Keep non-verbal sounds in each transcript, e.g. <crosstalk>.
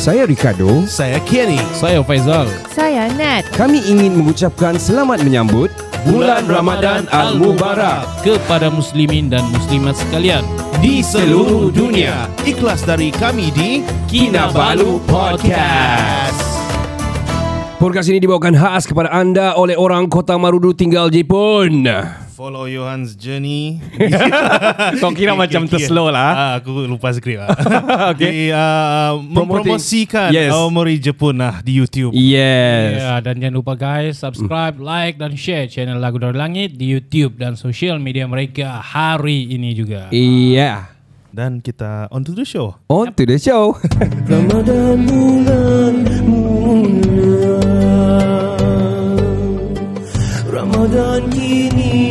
Saya Ricardo. Saya Kenny. Saya Faizal. Saya Nat. Kami ingin mengucapkan selamat menyambut bulan Ramadan Al-Mubarak kepada muslimin dan muslimat sekalian di seluruh dunia. Ikhlas dari kami di Kinabalu Podcast. Podcast ini dibawakan khas kepada anda oleh orang Kota Marudu tinggal Jepun. Follow Johan's journey. <laughs> Kau kira <laughs> macam terslow lah. Ah, aku lupa skrip lah. <laughs> Okay. Di, uh, mempromosikan Yes. Aomori Jepun lah di YouTube. Yes. Ya, dan jangan lupa guys subscribe, like dan share channel Lagu Dari Langit di YouTube dan sosial media mereka hari ini juga. Iya. Dan kita on to the show. On to the show. Ramadan bulan mulia Ramadan kini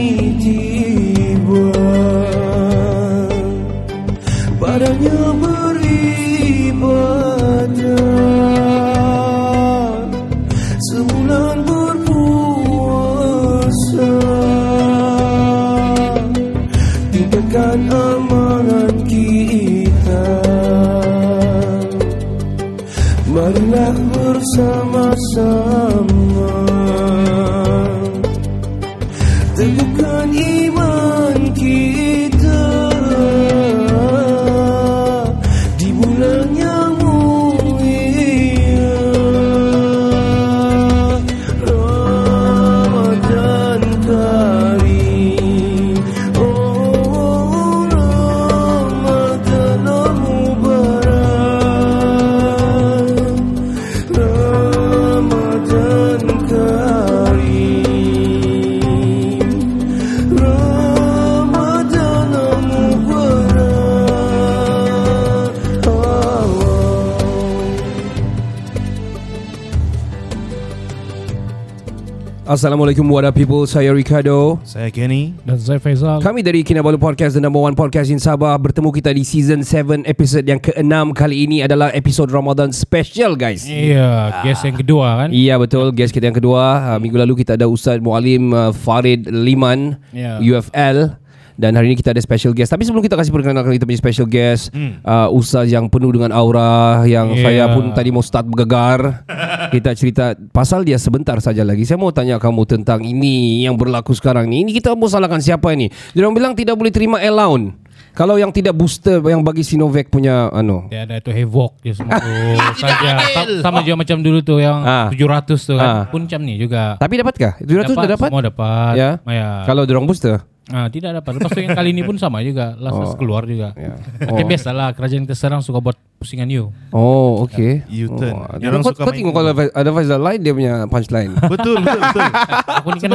Assalamualaikum what up people. Saya Ricardo. Saya Kenny. Dan saya Faizal. Kami dari Kinabalu Podcast The number one podcast in Sabah Bertemu kita di season 7 Episode yang ke-6 Kali ini adalah episode Ramadan special guys Iya, guest yang kedua kan? Iya betul Guest kita yang kedua uh, Minggu lalu kita ada Ustaz Mualim uh, Farid Liman Ya. UFL dan hari ini kita ada special guest Tapi sebelum kita kasih perkenalkan kita punya special guest Hmm. uh, Ustaz yang penuh dengan aura Yang Ya. saya pun tadi mau start bergegar <laughs> Kita cerita pasal dia sebentar saja lagi Saya mau tanya kamu tentang ini Yang berlaku sekarang ni Ini kita mau salahkan siapa ini Dia orang bilang tidak boleh terima allowance Kalau yang tidak booster Yang bagi Sinovac punya ano Dia ada tu Havoc dia semua tu <laughs> saja. Sa- Sama juga macam dulu tu yang Ah. 700 tu kan. Pun macam ni juga. Tapi dapatkah? 700 dah dapat? Semua dapat. Ya. ya. Kalau dia orang booster Ah, tidak dapat. Lepas tu yang kali ni pun sama juga. Last Oh. keluar juga. Ya. Macam biasalah kerajaan kita serang suka buat pusingan you. Oh okay U-turn. oh, Dia orang kau, suka kau tengok kalau ada Faizal lain Dia punya punchline <laughs> Betul, betul, betul. Aku ni kan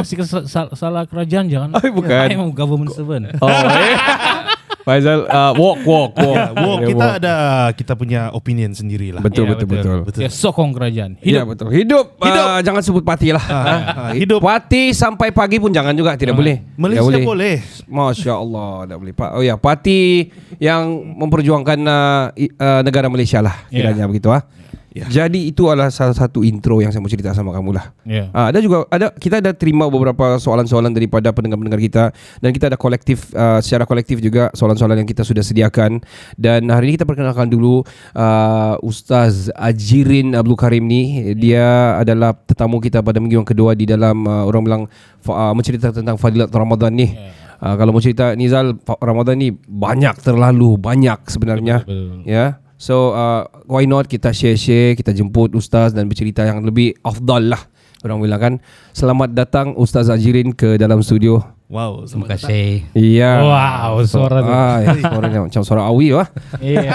salah kerajaan jangan. Oh, bukan. <laughs> I'm a government servant. Oh eh <laughs> Faizal uh, walk walk <laughs> walk. Ya, wow, Dia kita walk. ada kita punya opinion sendiri lah. Betul Ya, betul betul. Betul. Dia sokong kerajaan. Ya Hidup. betul. Hidup, Hidup. Uh, jangan sebut parti lah. Ah, ah, <laughs> hidup Parti sampai pagi pun jangan juga tidak boleh. Malaysia Tidak boleh. Masya Allah tak boleh. Pa- Oh ya, parti yang memperjuangkan uh, uh, negara Malaysia lah Ya. kiranya begitu ah. Ya. Jadi itu adalah salah satu intro yang saya mau cerita sama kamu lah. Ya. Ah, ada juga ada kita ada terima beberapa soalan-soalan daripada pendengar-pendengar kita dan kita ada kolektif uh, secara kolektif juga soalan-soalan yang kita sudah sediakan dan hari ini kita perkenalkan dulu uh, Ustaz Ajirin Abdul Karim ni dia adalah tetamu kita pada minggu yang kedua di dalam uh, orang bilang uh, mencerita tentang fadilat Ramadan ni. Uh, kalau mau cerita Nizal Ramadan ni banyak terlalu banyak sebenarnya. Betul. Ya. So uh, why not kita share-share, kita jemput ustaz dan bercerita yang lebih afdal lah. Orang bilang kan. Selamat datang Ustaz Ajirin ke dalam studio. Wow, Terima kasih. Iya. Wow, suara tu. Ah, ya, suaranya macam suara awi wah. Iya. <laughs>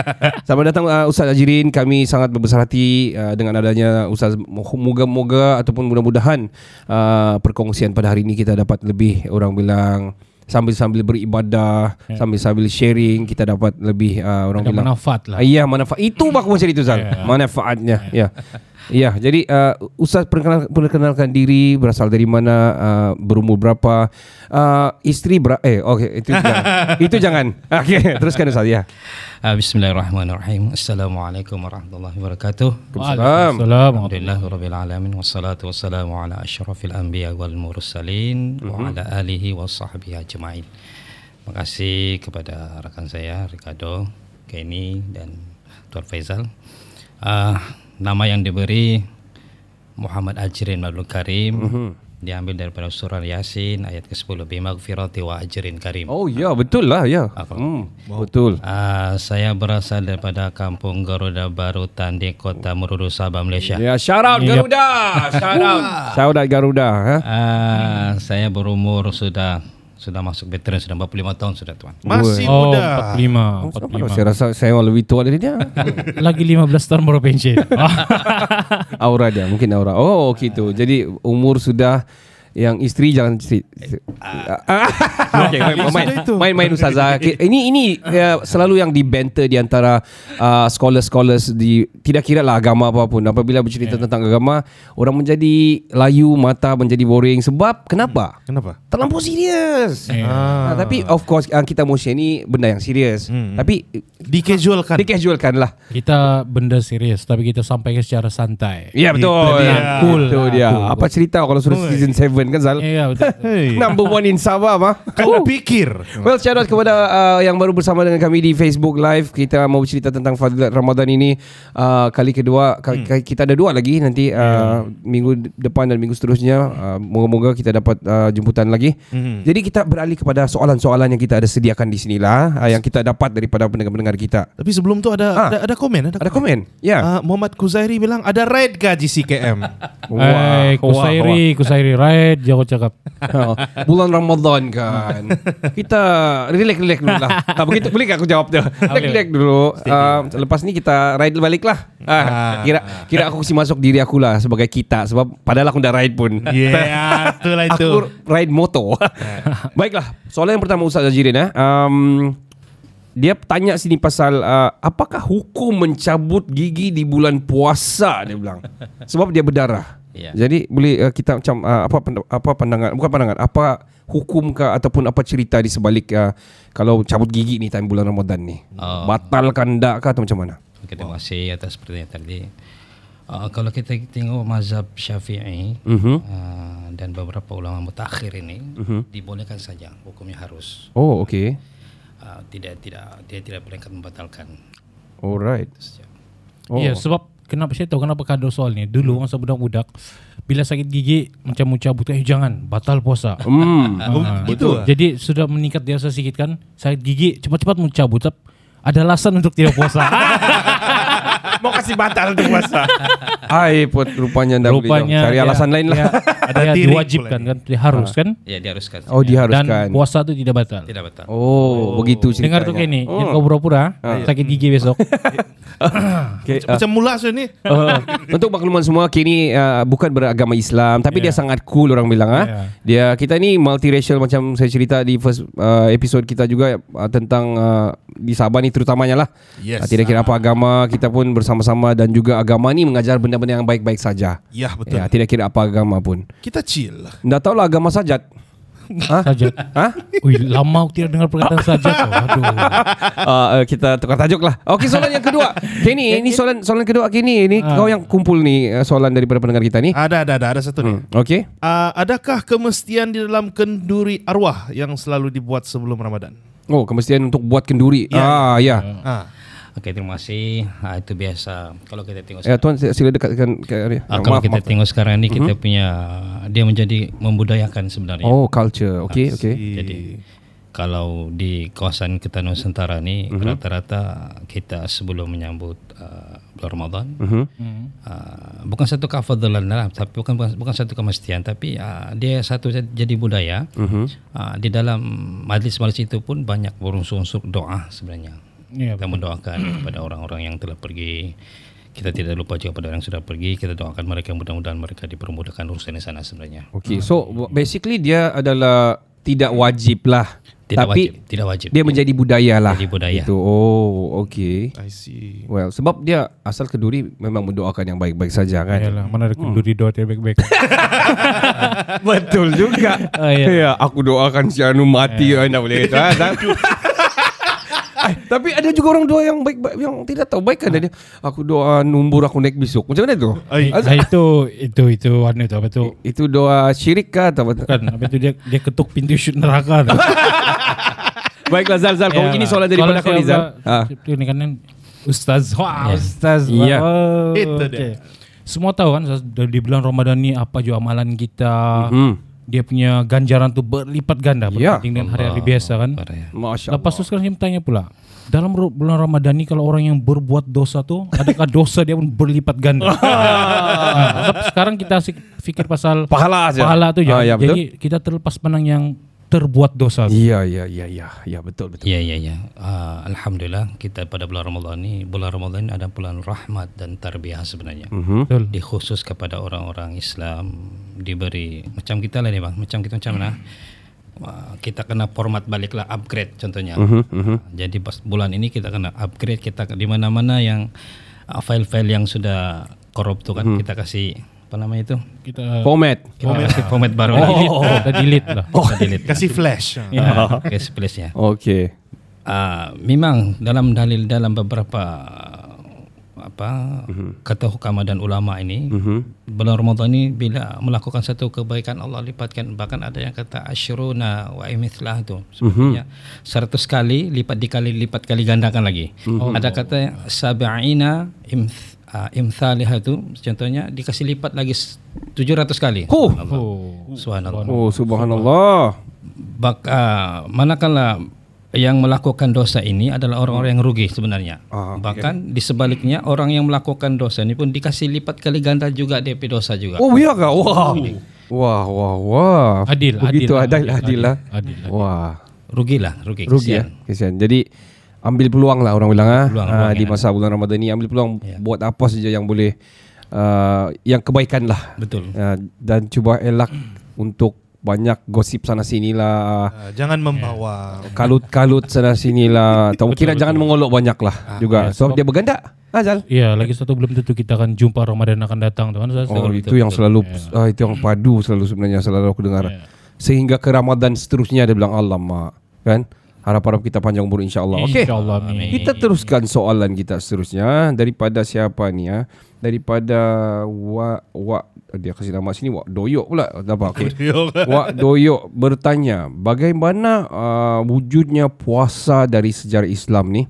<laughs> Selamat datang uh, Ustaz Ajirin. Kami sangat berbesar hati uh, dengan adanya Ustaz. Moga-moga ataupun mudah-mudahan uh, perkongsian pada hari ini kita dapat lebih orang bilang sambil-sambil beribadah, sambil-sambil sharing kita dapat lebih uh, orang Ada bilang manfaat lah. Ah, Iya manfaat itu bak macam itu Zal. Ya. Manfaatnya ya. <laughs> Ya, jadi uh, Ustaz perkenal, perkenalkan diri berasal dari mana, uh, berumur berapa, uh, istri ber eh okey itu jangan. <laughs> itu jangan. Okey, teruskan Ustaz ya. Uh, Bismillahirrahmanirrahim. Assalamualaikum warahmatullahi wabarakatuh. Waalaikumsalam. Waalaikumsalam. Alhamdulillahirabbil alamin wassalatu wassalamu ala asyrafil anbiya wal mursalin wa ala alihi washabbihi ajmain. Terima kasih kepada rakan saya Ricardo, Kenny dan Tuan Faizal. Uh, nama yang diberi Muhammad Ajrin Abdul Karim. Mhm. Diambil daripada surah Yasin ayat ke-10 bimaghfirati wa ajrin karim. Oh ya betul lah ya. Apa? Hmm, betul. Uh, saya berasal daripada kampung Garuda Baru Tanding Kota Merudu Sabah Malaysia. Ya shout out Garuda. Shout out. <laughs> Shout out Garuda ha. Uh, saya berumur sudah sudah masuk veteran sudah 45 tahun sudah tuan. Masih Oh, muda. 45. Kenapa saya rasa saya lebih tua dari dia. <laughs> Lagi 15 tahun baru pensiun. <laughs> aura dia, mungkin aura. Oh, gitu. Jadi umur sudah yang isteri jangan isteri. Ah. <laughs> okay, main, main, main, main ustazah. <laughs> Okay, ini ini uh, selalu yang dibanter di antara uh, scholars-scholars di tidak kira lah agama apapun. Apabila bercerita yeah. tentang agama, orang menjadi layu, mata menjadi boring sebab kenapa? Kenapa? Terlampau serius. Ya. Ah. tapi of course uh, kita share ni benda yang serius. Hmm. Tapi Dikejualkan. dicasualkan lah. Kita benda serius tapi kita sampaikan secara santai. Ya betul. Itu dia. Cool Itu lah, dia. cool. Apa cerita kalau sudah Oi. season 7 kan Zal? Ya, betul. Hey. Number one in Sabah mah. Kau pikir. Well, shout out kepada uh, yang baru bersama dengan kami di Facebook Live. Kita mau bercerita tentang Fadilat Ramadan ini uh, kali kedua. Ka- ka- Kita ada dua lagi nanti uh, minggu depan dan minggu seterusnya. Uh, moga-moga kita dapat uh, jemputan lagi. Mhm. Jadi kita beralih kepada soalan-soalan yang kita ada sediakan di sinilah uh, yang kita dapat daripada pendengar-pendengar kita. Tapi sebelum tu ada Ah. ada, ada komen, ada, Ada komen? Ya. Ah, Muhammad Kuzairi bilang ada ride ke GCKM? Wah, Kusairi, Kusairi right, jauh cakap. <laughs> Oh, bulan Ramadan kan. Kita relax-relax dulu lah. Tak begitu boleh aku jawab tu? <laughs> Relax-relax dulu. Uh, lepas ni kita ride balik lah. Ah, kira kira aku kasi masuk diri aku lah sebagai kita sebab padahal aku dah ride pun. yeah, <laughs> itulah itu. Aku ride motor. Baiklah, soalan yang pertama Ustaz Ajirin eh. Um, dia tanya sini pasal uh, apakah hukum mencabut gigi di bulan puasa dia bilang. Sebab dia berdarah. Ya. Jadi boleh uh, kita macam uh, apa apa pandangan bukan pandangan apa hukum ke ataupun apa cerita di sebalik uh, kalau cabut gigi ni time bulan Ramadan ni. Oh. Batalkan tak ke atau macam mana? Okay, terima kasih atas pertanyaan tadi. Uh, kalau kita tengok mazhab Syafi'i Mhm. uh, dan beberapa ulama mutakhir ini Mhm. dibolehkan saja hukumnya harus Oh, okay. uh, tidak tidak dia tidak boleh membatalkan. Alright. Oh. Ya, sebab kenapa saya tahu kenapa kado soal ni. Dulu masa budak-budak bila sakit gigi macam mencabut eh jangan batal puasa. Hmm. <laughs> Ah, gitu ah? Jadi sudah meningkat dia sedikit kan. Sakit gigi cepat-cepat mencabut. Tap, ada alasan untuk tidak puasa. <laughs> Mau kasih batal untuk puasa. <laughs> Ai put rupanya dah boleh Rupanya cari dia- alasan lain lah. Ada tirik diwajibkan kan, dia harus kan. Ya diharuskan. Oh, Dan diharuskan. puasa tu tidak batal. Tidak batal. Oh, begitu ceritanya. Dengar tu kayak ni, yang kau pura-pura sakit gigi besok. <laughs> Okay, uh, Macam mula so ni. uh, untuk makluman semua kini uh, bukan beragama Islam tapi dia sangat cool orang bilang ah. Yeah. Dia kita ni multiracial macam saya cerita di first uh, episode kita juga uh, tentang uh, di Sabah ni terutamanya lah. Yes. Uh, tidak kira apa agama kita pun bersama-sama dan juga agama ni mengajar benda-benda yang baik-baik saja. Ya, betul. Ya, tidak kira apa agama pun. Kita chill. Nggak tahu lah agama sajat. <laughs> ha? Saja. Ha? Ui, lama aku tidak dengar perkataan saja tu. Aduh. uh, <laughs> uh, kita tukar tajuk lah. Okey soalan yang kedua. Kini ini soalan soalan kedua kini ini Ah. kau yang kumpul ni uh, soalan daripada pendengar kita ni. Ada, ada, ada. Ada satu ni. Hmm. Okey. Ah, adakah kemestian di dalam kenduri arwah yang selalu dibuat sebelum Ramadan? Oh, kemestian untuk buat kenduri. Ya. Ah, ya. Ah. Okey, terima kasih. Ah, itu biasa. Kalau kita tengok Ya, tuan sila dekatkan ke area. Ah, kalau kita tengok sekarang ni kita punya dia menjadi membudayakan sebenarnya. Oh, culture. Okey, okey. Jadi kalau di kawasan kita Nusantara ni rata-rata kita sebelum menyambut uh, bulan Ramadan Mhm. uh, bukan satu kafadalan lah tapi bukan bukan, satu kemestian tapi uh, dia satu jad- jadi budaya Mhm. uh, di dalam majlis-majlis itu pun banyak berunsur-unsur doa sebenarnya Ya, kita mendoakan <clears throat> kepada orang-orang yang telah pergi kita tidak lupa juga pada orang yang sudah pergi kita doakan mereka mudah-mudahan mereka dipermudahkan urusan di sana sebenarnya Okey. So basically dia adalah tidak wajib lah. tidak Tapi wajib tidak wajib dia menjadi budaya lah. Jadi budaya. Itu. Oh, okey. I see. Well, sebab dia asal kenduri memang mendoakan yang baik-baik saja kan. Yalah, mana ada kenduri doa dia baik-baik. <laughs> Betul juga. Ah, ya. ya, aku doakan si Anu mati ya. anda boleh kata. <laughs> Ay, tapi ada juga orang doa yang baik, baik yang tidak tahu baik kan dia. Aku doa numbur aku naik besok. Macam mana tu? Ay. Ah, itu itu itu anu tu apa tu? Itu doa syirik kah atau apa? Kan apa tu dia dia ketuk pintu shoot neraka tu. <laughs> Baiklah Zal Zal, kau Ya, ini soalan daripada kalau kau Zal. Ha. Itu ni kan Ustaz. Wah, Ya. Ustaz. Ya. Oh, Itu dia. okey. Semua tahu kan di bulan Ramadan ni apa juga amalan kita. Hmm. Dia punya ganjaran tu berlipat ganda Ya. berbanding dengan hari-hari biasa kan. Ya. Masya Lepas tu sekarang saya bertanya pula. Dalam bulan Ramadan ni kalau orang yang berbuat dosa tu, adakah dosa dia pun berlipat ganda? <laughs> nah, sekarang kita asik fikir pasal Pahala aja. pahala tu je. Ah, ya, betul. Jadi kita terlepas pandang yang terbuat dosa. tu. Iya, iya, iya, iya. Ya, betul, betul. Ya, ya, ya. Ah, Alhamdulillah kita pada bulan Ramadan ni, bulan Ramadan ini ada bulan rahmat dan tarbiyah sebenarnya. Mhm. Betul. Dikhusus kepada orang-orang Islam diberi macam kita lah ni bang, macam kita macam mana? Wah, kita kena format baliklah upgrade contohnya. Mhm, mhm. Jadi pas bulan ini kita kena upgrade kita di mana-mana yang uh, file-file yang sudah korup tu kan kita kasih apa namanya itu? Kita Format. Kita kasih format baru oh. lagi. delete, kita delete lah. Kita delete. Kasih flash. Ya, kasih place-nya. Okey. Ah, memang dalam dalil dalam beberapa apa kata hukama dan ulama ini Mhm. bulan Ramadan ini bila melakukan satu kebaikan Allah lipatkan bahkan ada yang kata asyruna wa imithlah itu sebenarnya 100 kali lipat dikali lipat kali gandakan lagi ada kata sab'ina imth uh, imthalihah itu contohnya dikasih lipat lagi s- 700 kali Oh. Oh. subhanallah Oh, subhanallah. Bak, ah, manakala yang melakukan dosa ini adalah orang-orang yang rugi sebenarnya. Ah, Bahkan di sebaliknya orang yang melakukan dosa ini pun dikasih lipat kali ganda juga DP dosa juga. Oh, iya kah? Wah. Wah, wah, wah. Adil, Begitu adil, adil, adil, lah. adil, adil. Wah. Rugilah, rugi. Rugi ya. kesian. Kesian. Jadi ambil peluang lah orang bilang ah Ah, peluang, di ya. masa bulan Ramadan ni ambil peluang Ya. buat apa saja yang boleh uh, yang kebaikan lah. Betul. Uh, dan cuba elak untuk banyak gosip sana sini lah. Ah, jangan membawa. Kalut-kalut sana sini lah. <laughs> Atau kira jangan mengolok banyak lah juga. Sebab dia berganda. Azal. Iya, lagi satu belum tentu kita akan jumpa Ramadan akan datang kan Ustaz. Oh, itu yang selalu ah, itu yang padu selalu sebenarnya selalu aku dengar. Sehingga ke Ramadan seterusnya dia bilang Allah mak kan. Harap-harap kita panjang umur insya-Allah. Okey. InsyaAllah amin. Kita teruskan soalan kita seterusnya daripada siapa ni ya? Daripada wa wa dia kasih nama sini Wak Doyok pula. Apa okey. <laughs> Wak Doyok bertanya, bagaimana uh, wujudnya puasa dari sejarah Islam ni?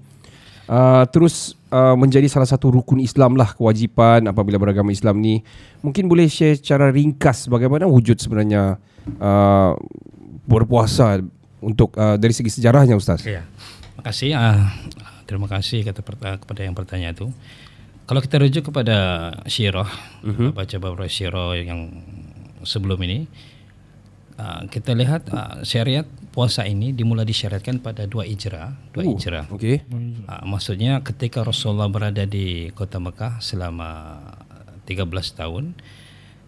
Uh, terus uh, menjadi salah satu rukun Islam lah kewajipan apabila beragama Islam ni. Mungkin boleh share secara ringkas bagaimana wujud sebenarnya uh, berpuasa untuk uh, dari segi sejarahnya Ustaz. Ya. Makasih. ah, terima kasih kata kepada yang bertanya itu. Kalau kita rujuk kepada syirah, baca beberapa syirah yang sebelum ini, ah, kita lihat ah, syariat puasa ini dimulai disyariatkan pada dua hijrah, dua Oh, hijrah. Okey. Ah, maksudnya ketika Rasulullah berada di kota Mekah selama 13 tahun,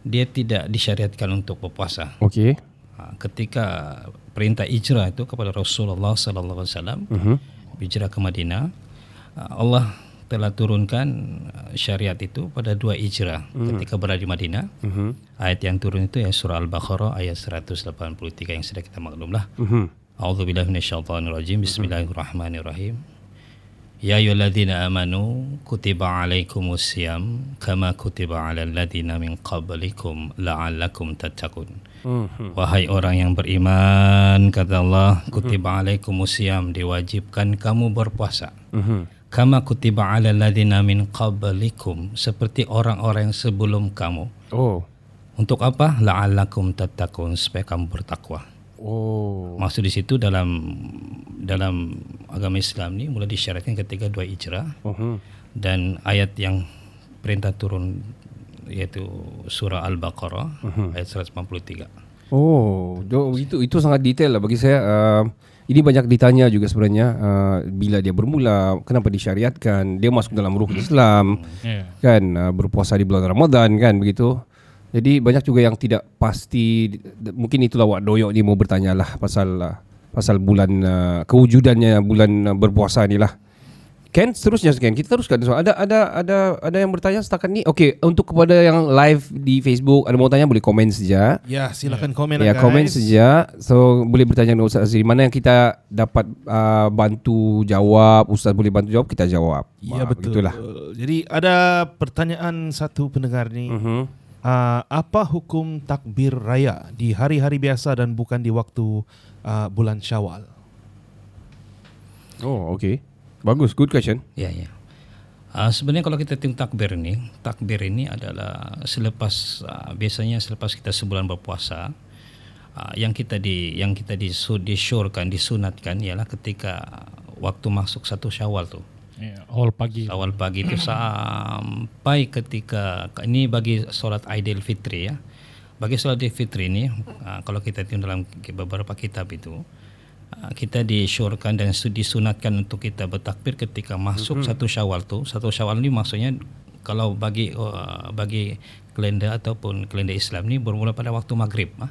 dia tidak disyariatkan untuk berpuasa. Okey. Ah, ketika perintah hijrah itu kepada Rasulullah sallallahu alaihi wasallam Mhm. hijrah ke Madinah ah, Allah telah turunkan ah, syariat itu pada dua hijrah ketika berada di Madinah Mhm. ayat yang turun itu ya surah Al-Baqarah ayat 183 yang sudah kita maklumlah Mhm. A'udzubillahi minasyaitonirrajim Bismillahirrahmanirrahim Ya ayyuhalladzina amanu kutiba alaikumus siyam kama kutiba alal ladzina min qablikum la'allakum tattaqun Mhm. Wahai orang yang beriman kata Allah kutiba alaikumus siyam diwajibkan kamu berpuasa Mhm. kama kutiba alal ladzina min qablikum seperti orang-orang yang sebelum kamu Oh. untuk apa la'allakum tattaqun supaya kamu bertakwa Oh. Maksud di situ dalam dalam agama Islam ni mulai disyaratkan ketika dua hijrah Mhm. dan ayat yang perintah turun yaitu surah Al-Baqarah ayat 193. Oh, do, itu itu sangat detail lah bagi saya. Uh, ini banyak ditanya juga sebenarnya uh, bila dia bermula, kenapa disyariatkan, dia masuk dalam rukun Islam, Ya. kan uh, berpuasa di bulan Ramadan kan begitu. Jadi banyak juga yang tidak pasti mungkin itulah Wak Doyok ni mau bertanya lah pasal uh, pasal bulan uh, kewujudannya bulan uh, berpuasa ni lah. Ken seterusnya Ken kita teruskan soal ada ada ada ada yang bertanya setakat ni. Okey, untuk kepada yang live di Facebook ada mau tanya boleh komen saja. Ya, silakan komen Ya, guys. komen saja. So boleh bertanya dengan Ustaz Azri mana yang kita dapat uh, bantu jawab, Ustaz boleh bantu jawab, kita jawab. Ya Ah, betul. Begitulah. Jadi ada pertanyaan satu pendengar ni. Mhm. Uh, apa hukum takbir raya di hari-hari biasa dan bukan di waktu uh, bulan Syawal? Oh, okey. Bagus, good question. Ya ya. Uh, sebenarnya kalau kita tengok takbir ini, takbir ini adalah selepas uh, biasanya selepas kita sebulan berpuasa, uh, yang kita di yang kita disu, disyorkan disunatkan ialah ketika waktu masuk satu Syawal tu. Ya, awal pagi. Awal pagi itu <clears throat> sampai ketika ini bagi solat Aidil Fitri ya. Bagi solat Aidil Fitri ini uh, kalau kita tengok dalam beberapa kitab itu uh, kita disyorkan dan su- disunatkan untuk kita bertakbir ketika masuk satu Syawal tu. Satu Syawal ni maksudnya kalau bagi uh, bagi kalender ataupun kalender Islam ni bermula pada waktu maghrib ah.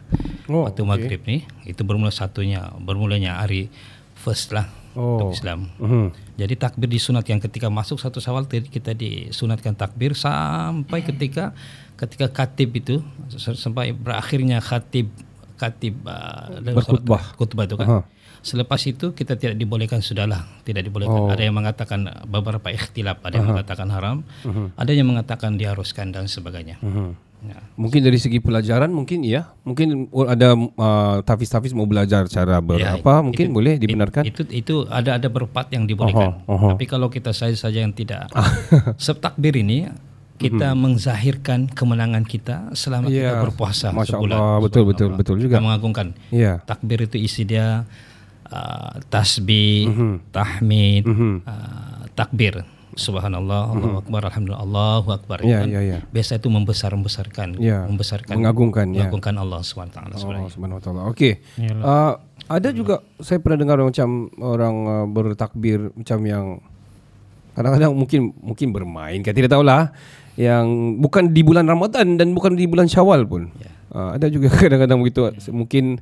Oh, waktu okey. maghrib ni itu bermula satunya bermulanya hari first lah Oh. untuk Islam. Mhm. Jadi takbir disunat yang ketika masuk satu Syawal tadi kita disunatkan takbir sampai ketika ketika khatib itu sampai berakhirnya khatib khatib uh, Berkhutbah. khutbah itu kan. Aha. Selepas itu kita tidak dibolehkan sudahlah, tidak dibolehkan. Oh. Ada yang mengatakan beberapa ikhtilaf, ada yang mengatakan haram, ada yang mengatakan diharuskan dan sebagainya. Mhm. Ya. Mungkin dari segi pelajaran mungkin ya. Mungkin ada uh, tafiz-tafiz mau belajar cara Ya, berapa mungkin itu- boleh dibenarkan. Itu itu ada ada berempat yang dibolehkan. Oho, oho. Tapi kalau kita saja saja yang tidak. <laughs> Sebab takbir ini kita menzahirkan kemenangan kita selama kita. Ya, berpuasa Masya sebulan. Allah, betul betul betul juga. Kita mengagungkan. Ya. Takbir itu isi dia uh, tasbih, tahmid, uh, takbir. Subhanallah, Allahu akbar, alhamdulillah, Allahu akbar. Ya, Kan ya, ya. Biasa itu membesar-membesarkan, Ya, membesarkan, mengagungkan, ya. mengagungkan Allah SWT sebenarnya. Oh, subhanahu wa taala. Okey. Uh, ada juga saya pernah dengar macam orang uh, bertakbir macam yang kadang-kadang mungkin mungkin bermain kan tidak tahulah yang bukan di bulan Ramadan dan bukan di bulan Syawal pun. Ya. Uh, ada juga <laughs> kadang-kadang begitu mungkin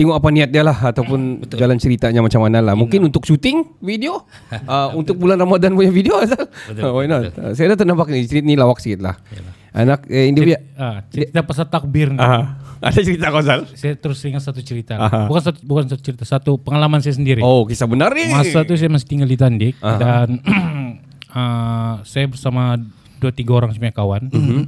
tengok apa niat dia lah ataupun jalan ceritanya macam mana lah. Mungkin untuk syuting video <laughs> uh, untuk bulan Ramadan punya video asal. Betul, <laughs> Why not? Uh, saya dah ternampak ni cerita ni lawak sikit lah. Anak eh, India Ah, cerita pasal takbir ni. Ah, <laughs> ada cerita kau Zal? Saya terus ingat satu cerita. Aha. Bukan satu bukan satu cerita, satu pengalaman saya sendiri. Oh, kisah benar ni. Masa itu saya masih tinggal di Tandik Aha. dan ah, <clears throat> saya bersama dua tiga orang sebenarnya kawan. Mhm.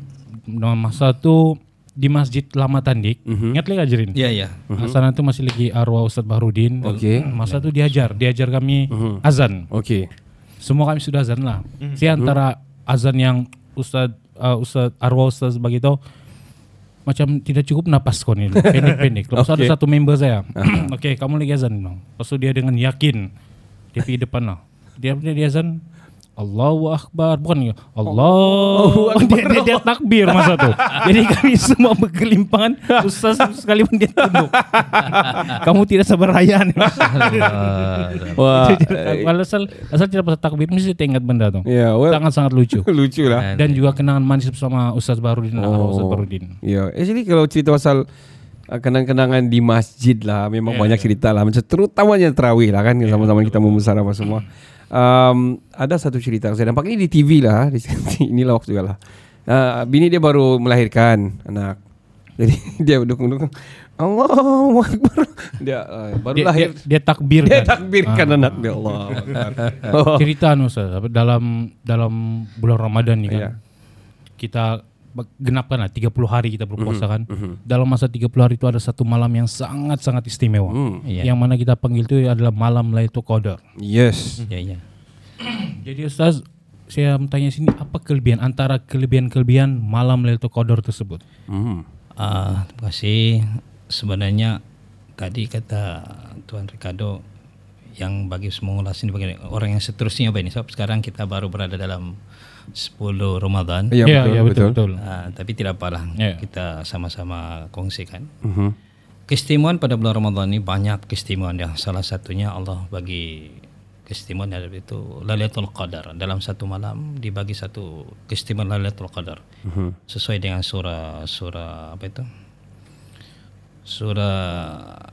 Nah, masa itu di Masjid Lama Tandik. Mhm. Ingat lagi Ajarin? Ya, ya. Nah, sana itu masih lagi arwah Ustadz Bahrudin. Okey. Masa itu diajar, diajar kami Mhm. azan. Okey. Semua kami sudah azan lah. Mhm. Saya antara azan yang Ustadz uh, Ustadz arwah Ustadz begitu macam tidak cukup napas kau ni pendek-pendek. Lepas Okey. ada satu member saya. <clears throat> Okey, kamu lagi azan bang. Lepas tu dia dengan yakin dia pergi depan lah. Dia dia, dia azan Allahu Akbar. Bukan ya Allah dia, dia, dia takbir masa tu. Jadi kami <laughs> semua berkelimpangan <laughs> Ustaz sekalipun dia tunduk. <laughs> Kamu tidak sabar raya nih Wah. Asal asal tidak pasal takbir mesti kita ingat benda tuh Ya, well, sangat sangat lucu. lucu lah. dan juga kenangan manis bersama Ustaz Barudin oh. Ustaz Barudin Ya, actually kalau cerita pasal uh, kenang-kenangan di masjid lah, memang banyak cerita lah. Macam terutamanya terawih lah kan, sama-sama kita membesar apa semua. Um, ada satu cerita saya nampak ini di TV lah, di <laughs> inilah waktu juga lah. Uh, bini dia baru melahirkan anak. Jadi <laughs> dia dukung-dukung Allahu Akbar. Dia uh, baru dia, dia, lahir. dia takbir Dia, kan takbirkan anak dia Allah. <laughs> cerita anu Ustaz apa, dalam dalam bulan Ramadan nih kan Iya. kita genapkan lah 30 hari kita berpuasa kan dalam masa 30 hari itu ada satu malam yang sangat sangat istimewa Hmm. Iya. yang mana kita panggil itu adalah malam Lailatul Qadar Yes. Ya, ya. <clears throat> jadi Ustaz saya bertanya sini apa kelebihan antara kelebihan-kelebihan malam Lailatul Qadar tersebut Hmm. Ah, terima kasih. Sebenarnya tadi kata Tuan Ricardo yang bagi mengulas ini bagaimana orang yang seterusnya apa ini sebab sekarang kita baru berada dalam 10 Ramadan. Ya, ya, betul, ya, betul. betul. Ah, tapi tidak apalah Ya. kita sama-sama kongsikan. Mhm. Keistimewaan pada bulan Ramadan ini banyak keistimewaan yang salah satunya Allah bagi keistimewaan adalah itu Lailatul Qadar dalam satu malam dibagi satu keistimewaan Lailatul Qadar sesuai dengan surah surah apa itu surah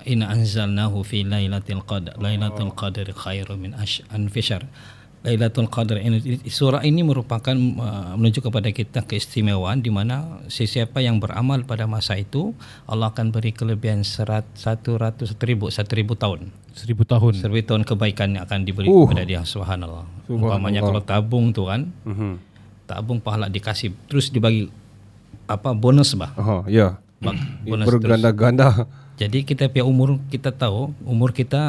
in anzalnahu fi lailatul qadar lailatul qadar khairu min ash anfishar Lailatul Qadar ini surah ini merupakan uh, menunjuk kepada kita keistimewaan di mana sesiapa yang beramal pada masa itu Allah akan beri kelebihan serat satu ratus ribu satu ribu tahun Seribu tahun. seribu tahun kebaikan yang akan diberi Uh. kepada dia subhanallah umpamanya kalau tabung tu kan Mhm. tabung pahala dikasih terus dibagi apa bonus bah Oh, ya. Bak- bonus. Berganda-ganda. Jadi kita punya umur kita tahu umur kita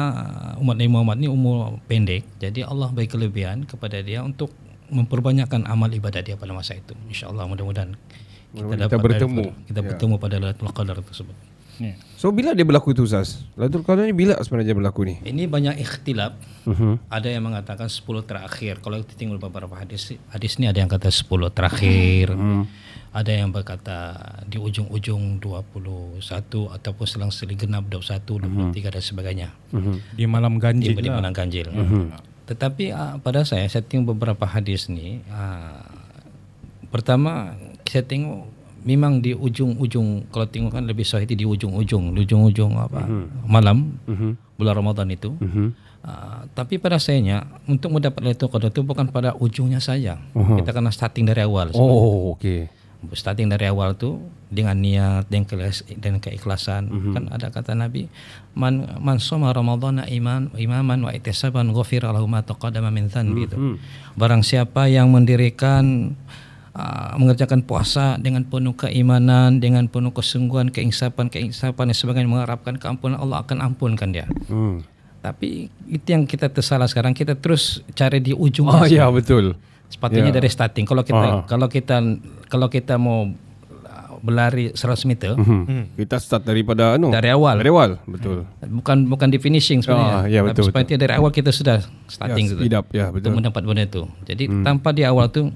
umat Nabi Muhammad ni umur pendek. Jadi Allah beri kelebihan kepada dia untuk memperbanyakkan amal ibadat dia pada masa itu. InsyaAllah mudah-mudahan kita, Kita dapat bertemu. daripada- kita Ya. bertemu pada Lailatul Qadar tersebut. Ya. So bila dia berlaku itu Ustaz? Lailatul Qadar ni bila sebenarnya berlaku ni? Ini banyak ikhtilaf. Mhm. Ada yang mengatakan 10 terakhir. Kalau kita tengok beberapa hadis, hadis ni ada yang kata 10 terakhir. Ada yang berkata di ujung-ujung 21 ataupun selang-seling genap 21, 23 dan sebagainya. Di malam Di, ganjil di lah. malam ganjil. Tetapi uh, pada saya saya tengok beberapa hadis ni uh, pertama saya tengok memang di ujung-ujung kalau tengok kan lebih sahih di ujung-ujung, di ujung-ujung apa malam bulan Ramadan itu. Uh, tapi pada sayanya untuk mendapat Lailatul Qadar itu bukan pada ujungnya saja. Kita kena starting dari awal. Oh, okey. starting dari awal tu dengan niat dan keikhlas, dan keikhlasan kan ada kata Nabi man man soma ramadhana iman imaman wa ihtisaban ghufira lahu ma taqaddama min dhanbi itu barang siapa yang mendirikan uh, mengerjakan puasa dengan penuh keimanan dengan penuh kesungguhan keinsapan keinsapan dan sebagainya mengharapkan keampunan Allah akan ampunkan dia Hmm. tapi itu yang kita tersalah sekarang kita terus cari di ujung Oh ya betul. Sepatutnya Ya. dari starting. Kalau kita Ah. kalau kita kalau kita mau uh, berlari 100 meter Hmm. Kita start daripada anu. dari awal, Dari awal, betul. bukan bukan di finishing sebenarnya. Ah, ya, betul, Tapi sepatutnya dari awal kita sudah starting Ya, gitu. speed up, ya, Untuk betul. Hmm. mendapat benda itu. Jadi tanpa di awal tu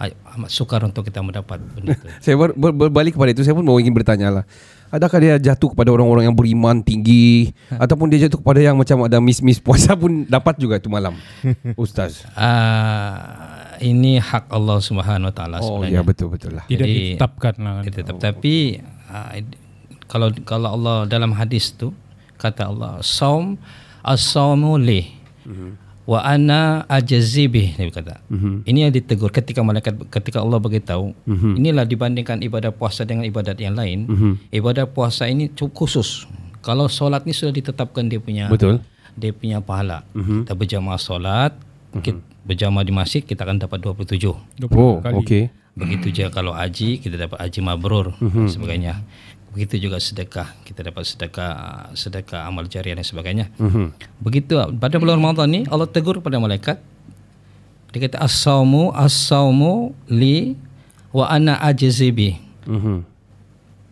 amat sukar untuk kita mendapat benda itu. <laughs> Saya ber, ber, berbalik kepada itu, saya pun mau ingin bertanya lah. Adakah dia jatuh kepada orang-orang yang beriman tinggi <laughs> ataupun dia jatuh kepada yang macam ada miss-miss puasa pun dapat juga itu malam, <laughs> Ustaz? Ah, ini hak Allah Subhanahu Wa Taala Oh sebenarnya. ya betul betul lah. Tidak Jadi- ditetapkan lah. kan. Tetap tapi uh, kalau kalau Allah dalam hadis tu kata Allah saum as-saumu li wa ana ajzi bih dia kata. Ini yang ditegur ketika malaikat ketika Allah beritahu inilah dibandingkan ibadah puasa dengan ibadat yang lain ibadah puasa ini cukup khusus. Kalau solat ni sudah ditetapkan dia punya Betul. dia punya pahala. Kita berjamaah solat, kita berjamaah di masjid kita akan dapat 27. 20 Oh, kali. okey. Begitu juga kalau haji kita dapat haji mabrur dan sebagainya. Begitu juga sedekah kita dapat sedekah sedekah amal jariah dan sebagainya. Begitu pada bulan Ramadan ni Allah tegur pada malaikat dia kata as-saumu as-saumu li wa ana ajzi bi. Mhm.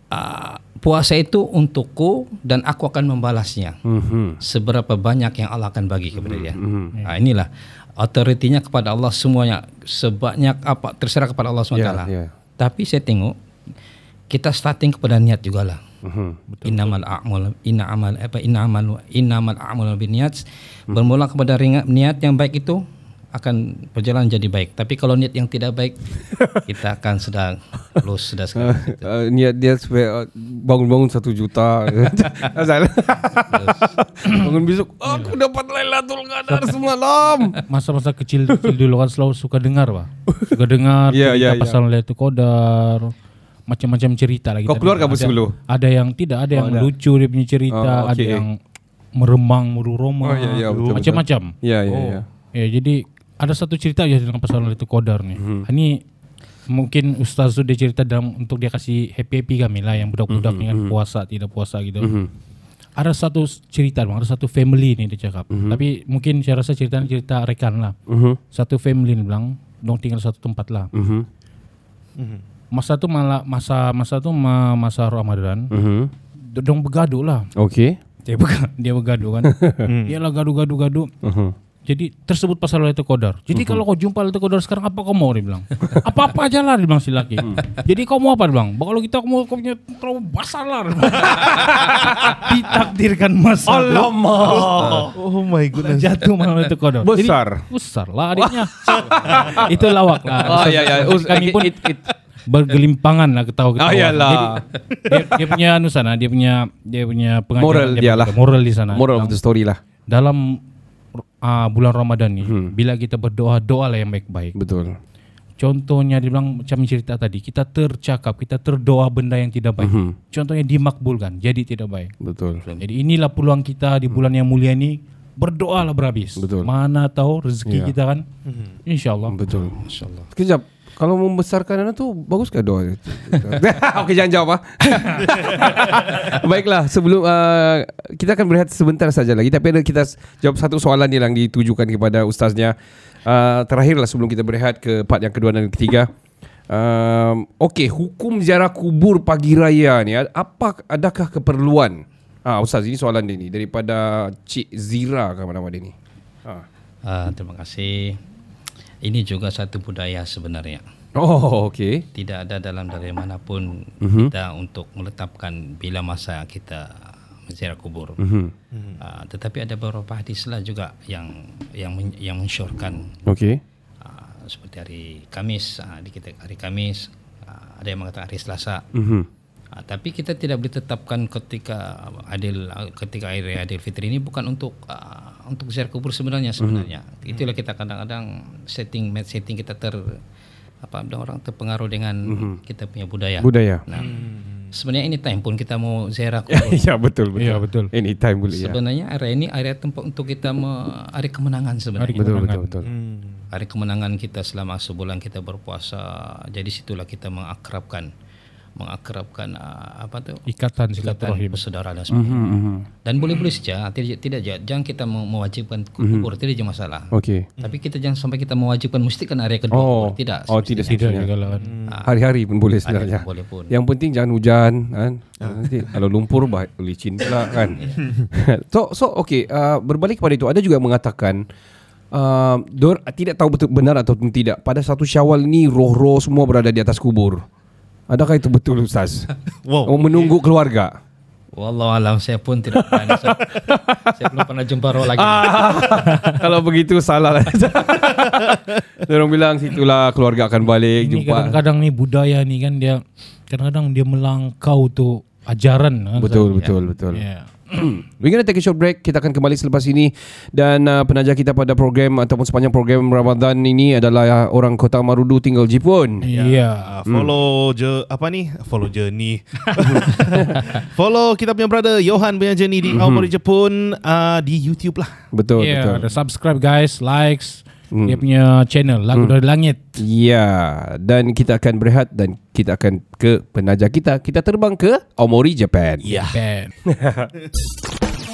Ah, puasa itu untukku dan aku akan membalasnya. Mhm. Seberapa banyak yang Allah akan bagi kepada dia. Nah, inilah otoritinya kepada Allah semuanya sebanyak apa terserah kepada Allah SWT. Ya, ya. Tapi saya tengok kita starting kepada niat jugalah. Mhm. Innamal a'mal inna amal apa inna amal innamal a'mal binniyat bermula kepada ringat niat yang baik itu akan berjalan jadi baik. Tapi kalau niat yang tidak baik <laughs> kita akan sedang lose sudah sekarang. Uh, niat dia supaya uh, bangun-bangun satu juta. <laughs> Bangun besok aku dapat Lailatul Qadar semalam. Masa-masa kecil-kecil dulu kan selalu suka dengar pak. <laughs> Suka dengar ya, ya. pasal Lailatul Qadar. Macam-macam cerita lagi. Kau keluar Ada- dulu? Ada yang tidak, ada yang lucu dia punya cerita, Oh, ada okey. yang meremang, meruroma. Oh, ya, ya, betul, Macam-macam. Ya ya ya. Ya, jadi ada satu cerita aja tentang pasal Lailatul Qadar nih. Mhm. Ini mungkin Ustaz sudah cerita dalam untuk dia kasih happy-happy kami lah yang budak-budak Mhm, ni kan puasa tidak puasa gitu. Ada satu cerita bang, ada satu family nih dia cakap. Tapi mungkin saya rasa cerita ni cerita rekan lah. Mhm. Satu family ni bilang, dong tinggal satu tempat lah. Mhm. Masa tu malah masa masa tu ma- masa Ramadan, Mhm. dong bergaduh lah. Okey. Dia bergaduh, dia bergaduh kan. <laughs> dia lah gaduh-gaduh-gaduh. Mhm. Jadi tersebut pasal Lailatul Qadar. Jadi kalau kau jumpa Lailatul Qadar sekarang apa kau mau dia bilang? <laughs> Apa-apa aja lah dia bilang si laki. Jadi kau mau apa dia bilang? Kalau kita kau mau kau punya terlalu basah lah. <laughs> Ditakdirkan masa Oh my goodness. jatuh malam Lailatul Qadar. Jadi, Besar. besar lah adiknya. Itu lawak lah. Oh ya ya. Us- Kami pun it- it- bergelimpangan lah ketawa-ketawa. Ah, iyalah. Jadi dia, dia punya anu sana, dia punya dia punya pengajaran Moral dia lah. Moral di sana. Moral of the story lah. dalam uh, bulan Ramadan ni Hmm. bila kita berdoa doa lah yang baik-baik. Betul. Contohnya dia bilang macam cerita tadi, kita tercakap, kita terdoa benda yang tidak baik. Mhm. Contohnya dimakbulkan, jadi tidak baik. Betul. Jadi inilah peluang kita di bulan yang mulia ini berdoalah berhabis. Betul. Mana tahu rezeki Ya. kita kan. InsyaAllah. Betul. Insyaallah. Sekejap. Kalau membesarkan anak tu bagus ke doa itu? <laughs> Okey jangan jawab ah. <laughs> Baiklah, sebelum uh, kita akan berehat sebentar saja lagi tapi ada kita jawab satu soalan yang ditujukan kepada ustaznya. Uh, terakhirlah sebelum kita berehat ke part yang kedua dan ketiga. Um, Okey, hukum ziarah kubur pagi raya ni apa adakah keperluan? Ah ustaz ini soalan dia ni daripada Cik Zira ke nama dia ni. Ah. Ah, terima kasih. Ini juga satu budaya sebenarnya. Oh, okey. Tidak ada dalam dari manapun Mhm. kita untuk meletakkan bila masa kita menziarah kubur. Mhm. Ah, tetapi ada beberapa hadis lah juga yang yang men- yang mensyorkan Okey. ah, seperti hari Kamis, ah, di kita hari Kamis, ah, ada yang mengatakan hari Selasa. Mhm. Ah, tapi kita tidak boleh tetapkan ketika adil ketika hari Adil Fitri ini bukan untuk ah, untuk ziarah kubur sebenarnya sebenarnya. Itulah kita kadang-kadang setting setting kita ter apa orang terpengaruh dengan kita punya budaya. Budaya. Nah, sebenarnya ini time pun kita mau ziarah kubur. <laughs> ya betul betul. Ya, betul. Anytime boleh ya. Sebenarnya area ini area tempat untuk kita me, hari kemenangan sebenarnya. Hari Betul kemenangan. betul betul. Hari kemenangan kita selama sebulan kita berpuasa. Jadi situlah kita mengakrabkan mengakrabkan ah, apa tu? Ikatan ikatan silaturahim. persaudaraan dan sebagainya. Mhm. Dan boleh-boleh saja tidak tidak ja- jangan kita me- mewajibkan kubur tidak ada masalah. Okey. Tapi kita jangan sampai kita mewajibkan mesti kan area kedua Oh. kubur. tidak. Oh, tidak Tidak lah kan. Hari-hari pun boleh sebenarnya. boleh pun. Yang penting jangan hujan kan. Nanti <laughs> kalau lumpur bah licin pula kan. <laughs> <laughs> so so okey uh, berbalik kepada itu ada juga yang mengatakan uh, dor, tidak tahu betul benar atau tidak pada satu Syawal ni roh-roh semua berada di atas kubur. Adakah itu betul Ustaz? <laughs> Wow. Oh, menunggu keluarga. Wallahu alam saya pun tidak pernah saya, <laughs> saya belum pernah jumpa roh lagi. Ah. <laughs> Kalau begitu salah lah. Orang bilang situlah keluarga akan balik Ini jumpa. kadang-kadang ni budaya ni kan dia kadang-kadang dia melangkau tu ajaran. kan, Betul Ustaz? betul betul. Ya. <clears throat> We're gonna take a short break. Kita akan kembali selepas ini dan uh, penaja kita pada program ataupun sepanjang program Ramadan ini adalah uh, orang Kota Marudu tinggal Jepun. Iya. Ah, follow je apa ni? Follow journey. <laughs> follow kita punya brother Johan punya journey di Aomori Jepun ah, di YouTube lah. Betul Ya, betul. ada subscribe guys, likes Hmm. dia punya channel Lagu dari Langit. Ya, dan kita akan berehat dan kita akan ke penaja kita. Kita terbang ke Aomori, Japan. Ya. <laughs> Ben.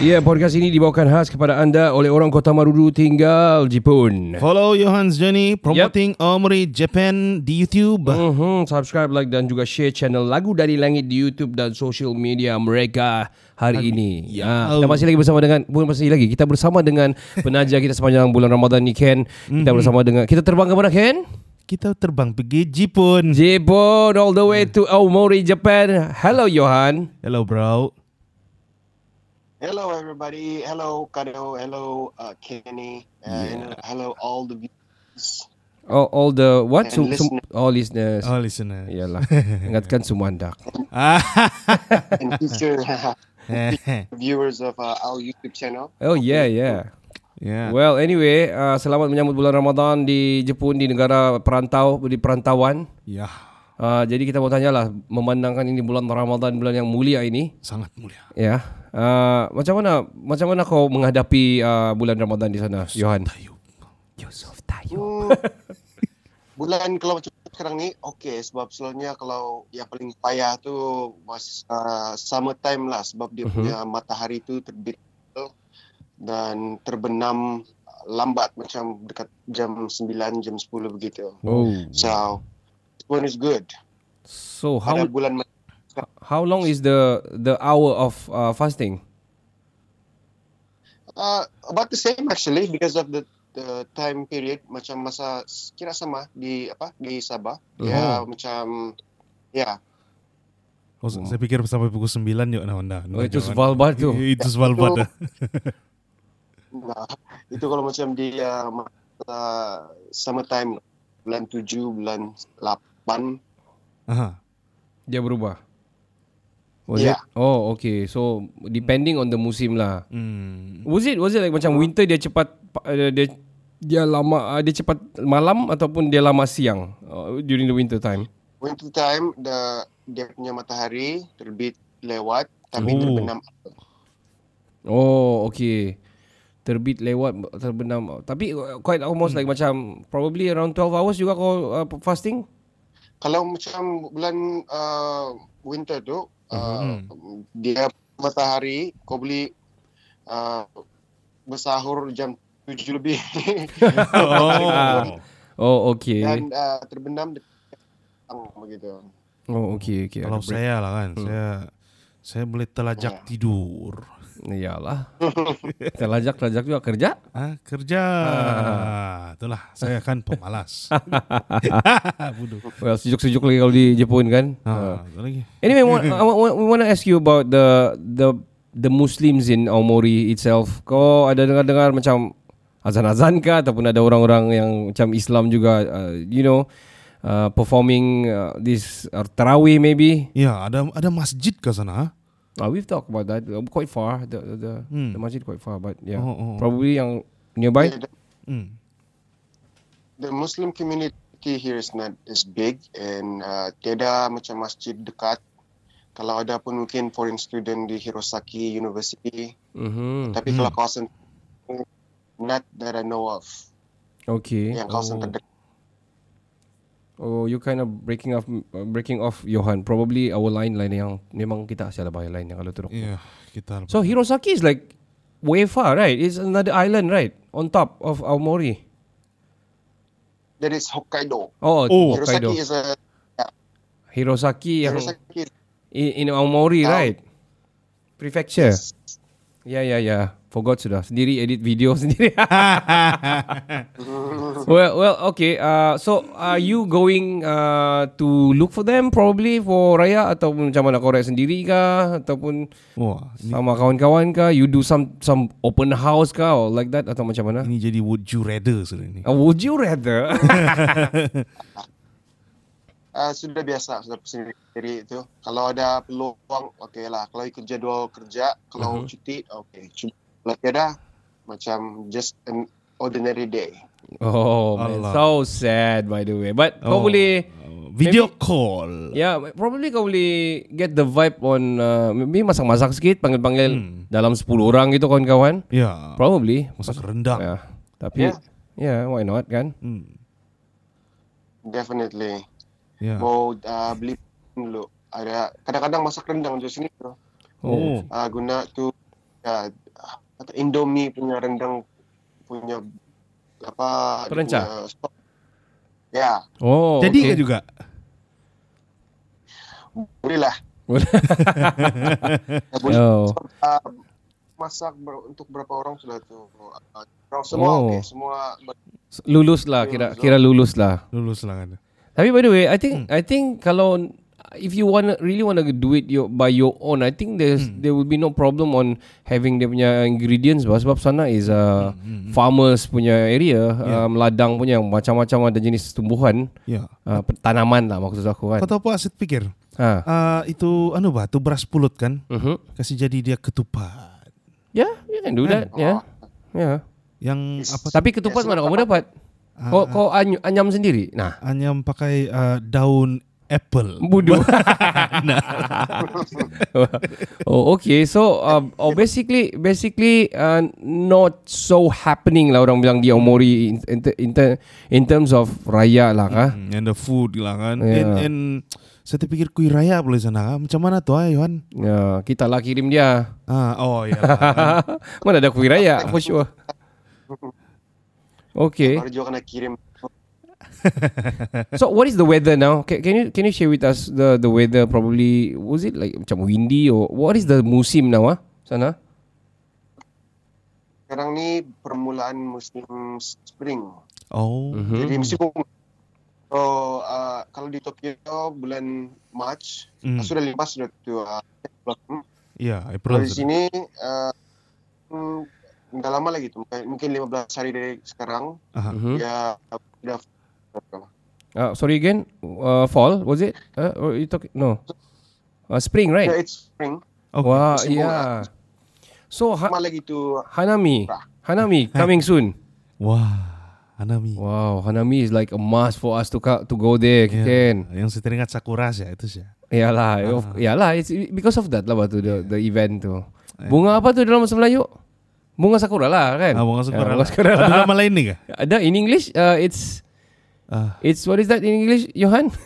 Ya, podcast ini dibawakan khas kepada anda oleh orang Kota Marudu tinggal Jepun. Follow Johan's journey promoting Aomori Japan di YouTube. Mhm, subscribe, like dan juga share channel Lagu Dari Langit di YouTube dan social media mereka hari ini. Ya. kita masih lagi bersama dengan bukan masih lagi. Kita bersama dengan penaja kita sepanjang bulan Ramadan ni Ken. Kita bersama dengan kita terbang ke mana Ken? Kita terbang pergi Jepun. Jepun all the way to Aomori, Japan. Hello Johan. Hello bro. Hello, everybody. Hello, Kado. Hello, uh, Kenny. And hello, all the viewers. All, all the what? And Su- su- listeners. all listeners. Oh listener. Iyalah. <laughs> Ingatkan semua anda. <laughs> and future <laughs> viewers of uh, our YouTube channel. Oh yeah, yeah. yeah. Well, anyway, uh, selamat menyambut bulan Ramadan di Jepun di negara perantau di perantauan. Ya, Uh, jadi kita mau tanyalah memandangkan ini bulan Ramadan bulan yang mulia ini, sangat mulia. ya. Uh, macam mana macam mana kau menghadapi uh, bulan Ramadan di sana, Johan? Tayyub. Yusuf Tayo. Hmm, <laughs> bulan kalau macam sekarang ni, okay. Sebab selalunya kalau yang paling payah tu was uh, summer time lah. Sebab dia punya matahari tu terbit dan terbenam lambat macam dekat jam 9, jam 10 begitu. Oh. So, this one is good. So Pada how bulan how long is the the hour of uh, fasting? Uh, about the same actually because of the the time period macam masa kira sama di apa di Sabah. Ya macam ya. Oh, saya pikir sampai pukul 9 yuk nah, nah, Oh, itu Svalbard tu. Itu Svalbard. <laughs> Nah, itu kalau macam di uh, masa summer time bulan 7 bulan 8 depan. Aha. Dia berubah. Was Yeah. it? Oh, okay. So depending on the musim lah. Hmm. Was it was it like macam winter dia cepat uh, dia dia lama uh, dia cepat malam ataupun dia lama siang uh, during the winter time? Winter time, the, dia punya matahari terbit lewat tapi Oh. terbenam. Oh, okay. Terbit lewat terbenam. Tapi uh, quite almost like macam probably around 12 hours juga kau uh, fasting? Kalau macam bulan uh, winter tu, uh, Mhm. dia matahari kau boleh uh, bersahur jam 7 lebih <laughs> Oh. <laughs> Oh, okay. dan uh, terbenam begitu. Oh, okay, okay. Kalau saya lah kan, saya saya boleh telajak tidur. Iyalah. Terlajak-lajak juga kerja. Ah, kerja. Itulah, saya kan pemalas. <laughs> <laughs> Bodoh. Well, sejuk-sejuk lagi kalau di Jepun kan. Ah, satu lagi. Anyway, <laughs> we want to ask you about the the the Muslims in Aomori itself. Kau ada dengar-dengar macam azan-azan kah ataupun ada orang-orang yang macam Islam juga, uh, you know, uh, performing uh, this uh, tarawih maybe? Ya, ada ada masjid ke sana? Uh, we've talked about that. Uh, quite far. The the, the, Hmm. the masjid quite far, but yeah, Oh, oh. probably yang nearby. The, Hmm. the Muslim community here is not as big and uh, tiada macam masjid dekat. Kalau ada pun mungkin foreign student di Hirosaki University. Mm-hmm. Tapi kalau kawasan not that I know of. Okay. Yang kawasan terdekat. Oh, you kind of breaking off, uh, breaking off Johan. Probably our line line yang memang kita asyik ada line yang kalau turun. Iya, kita So Hirosaki is like way far, right? It's another island, right? On top of Aomori. That is Hokkaido. Oh, Oh, Hokkaido. Hirosaki is a Hirosaki yang Hirosaki is in, in Aomori, right? Prefecture. Yeah, yeah, yeah. Forgot sudah. Sendiri edit video <laughs> sendiri. well, well, okay. Uh, so are you going uh, to look for them probably for raya ataupun macam mana korek sendiri kah ataupun Wah, ini, sama kawan-kawan kah? You do some some open house kah or like that atau macam mana? ini jadi would you rather sudah ini. Uh, would you rather? <laughs> uh, sudah biasa sudah sendiri itu. Kalau ada peluang, okey lah. Kalau ikut jadual kerja, kalau Mhm. cuti, okey. Cuma kalau tiada, macam just an ordinary day. oh, man, Allah. so sad by the way. But kau Oh. boleh Video Maybe- call. Ya, yeah, probably kau boleh get the vibe on uh, maybe masak-masak sikit, panggil-panggil Hmm. dalam 10 orang gitu kawan-kawan. Ya. Probably. Masak rendang. Ya. Tapi ya, Yeah. yeah, why not kan? Hmm. Definitely. Ya. Mau uh, beli dulu. Ada kadang-kadang masak rendang di sini tu. Oh. Uh, guna tu ya atau Indomie punya rendang punya apa Perencah? punya stok. Ya, Oh, Jadi okay. ke juga? boleh lah. Boleh. Oh. Uh, masak ber- untuk berapa orang sudah tu? Uh, orang semua Oh. okey, semua ber- lulus lah kira kira lulus lah. Lulus lah kan. Tapi by the way, I think I think kalau if you want really want to do it your, by your own, I think there's there will be no problem on having dia punya ingredients bah. sebab sana is a farmers punya area, um, ladang punya macam-macam ada jenis tumbuhan, Ya. uh, tanaman lah maksud aku kan. Kau tahu apa Asit pikir? Ha. Ah, itu anu bah, tu beras pulut kan? Mhm. Kasih jadi dia ketupat. Yeah, you can do that. Yeah. Yeah. Yang apa? Tapi ketupat mana kamu dapat? Kau kau any- anyam sendiri. Nah, Anyam pakai ah, daun apple. Bodoh. <laughs> oh, okay. So, uh, oh, basically, basically, uh, not so happening lah orang bilang di Omori in, in, in, ter- in terms of raya lah kah? Hmm, and the food lah kan. Yeah. And, and saya terpikir kui raya boleh sana. Macam mana tu ah, Yohan? Ya, kita lah kirim dia. Ah, oh ya. lah. <laughs> Mana ada kuih raya, for sure. <laughs> Okay. baru juga kena kirim. <laughs> So, what is the weather now? Can, can you can you share with us the the weather? Probably was it like macam windy or what is the musim now? Ah, sana? Sekarang ni permulaan musim spring. oh. Mhm. Jadi musim So, uh, kalau di Tokyo bulan March uh, sudah lepas sudah tu uh. Ya, April. di sudah. sini uh, hmm, dah lama lagi tu mungkin mungkin 15 hari dari sekarang. Mhm. ya udah Uh, sorry again. Uh, fall was it? Uh, or you talking? No. Uh, spring, right? Yeah, it's spring. Okay. Wow, Musim yeah. So ha- lagi tu Hanami, Hanami <laughs> coming soon. Wah, Hanami. Wow, Hanami is like a must for us to ka- to go there, Ya, kan? Yang saya teringat Sakura sih itu sih. Yalah, of, yalah, it's because of that lah batu the, the event tu. Bunga apa tu dalam bahasa Melayu? Bunga sakura lah kan? Ah, bunga sakura. Ya, bunga sakura Ada lah. nama lain nih kah? Ada in English, uh, it's Ah. it's what is that in English, Johan? <laughs>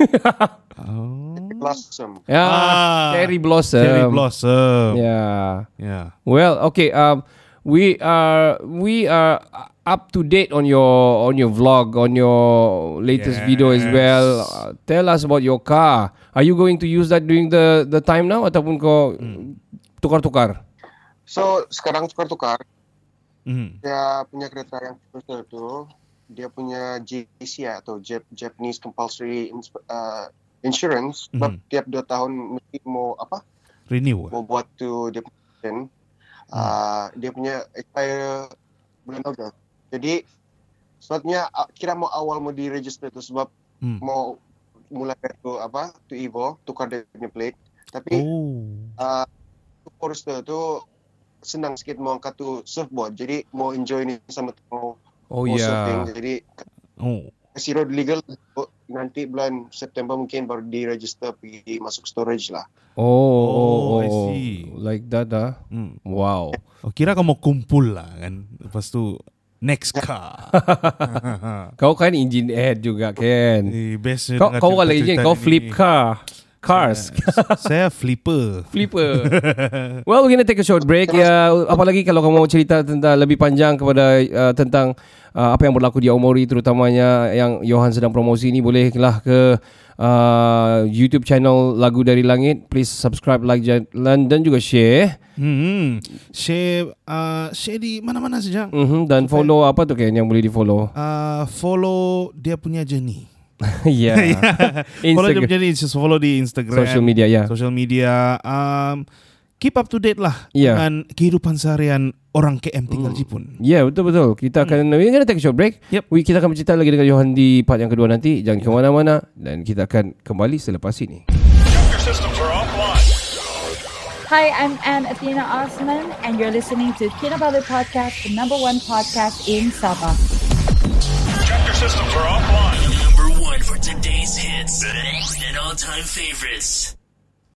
Oh. blossom. yeah, Ah, cherry blossom. Cherry blossom. Yeah. Yeah. Well, okay. Um, we are we are up to date on your on your vlog on your latest video as well. Yes. Uh, tell us about your car. Are you going to use that during the the time now ataupun kau tukar-tukar? So sekarang tukar-tukar. Hmm. Dia punya kereta yang cruiser tu, dia punya JC atau Jap- Japanese Compulsory uh, Insurance. Sebab Mhm. tiap dua tahun mesti mau apa? Renew. Mau buat tu dia punya uh, dia punya expire bulan Ogos. Jadi sebabnya kira mau awal mau di-register tu sebab Hmm. mau mulai tu apa? Tu Evo, tukar dia punya plate. Tapi Oh. uh, Forester tu senang sikit mau angkat tu surfboard. Jadi mau enjoy ni sama mau, Oh mau yeah. Jadi Oh. kasih road legal nanti bulan September mungkin baru di-register pergi masuk storage lah. Oh, oh, Oh, oh, I see. like that ah. Hmm. Wow. Oh, kira kamu kumpul lah kan. Lepas tu next car. <laughs> Kau kan engine head juga kan. eh, best Kau kau kalau engine kau flip car. Cars. <laughs> Saya flipper. Flipper. well, we're gonna take a short break. Ya, apalagi kalau kamu mau cerita tentang lebih panjang kepada uh, tentang uh, apa yang berlaku di Aomori terutamanya yang Johan sedang promosi ini bolehlah ke uh, YouTube channel Lagu dari Langit. Please subscribe, like dan dan juga share. Hmm. Share uh, share di mana-mana saja. Mhm dan follow apa tu kan yang boleh di follow? Uh, follow dia punya journey. <laughs> yeah. <laughs> <laughs> follow dia Instagram. punya journey. Just follow di Instagram. Social media ya. Social media. Um, keep up to date lah Ya. dengan kehidupan seharian orang KM tinggal Jepun. Ya yeah, betul betul. Kita akan we're gonna take a short break. Yep. We kita akan bercerita lagi dengan Johan di part yang kedua nanti. Jangan ke mana-mana dan kita akan kembali selepas ini. Hi, I'm Anne Athena Osman, and you're listening to Kinabalu Podcast, the number one podcast in Sabah. Number one for today's hits and all-time favorites.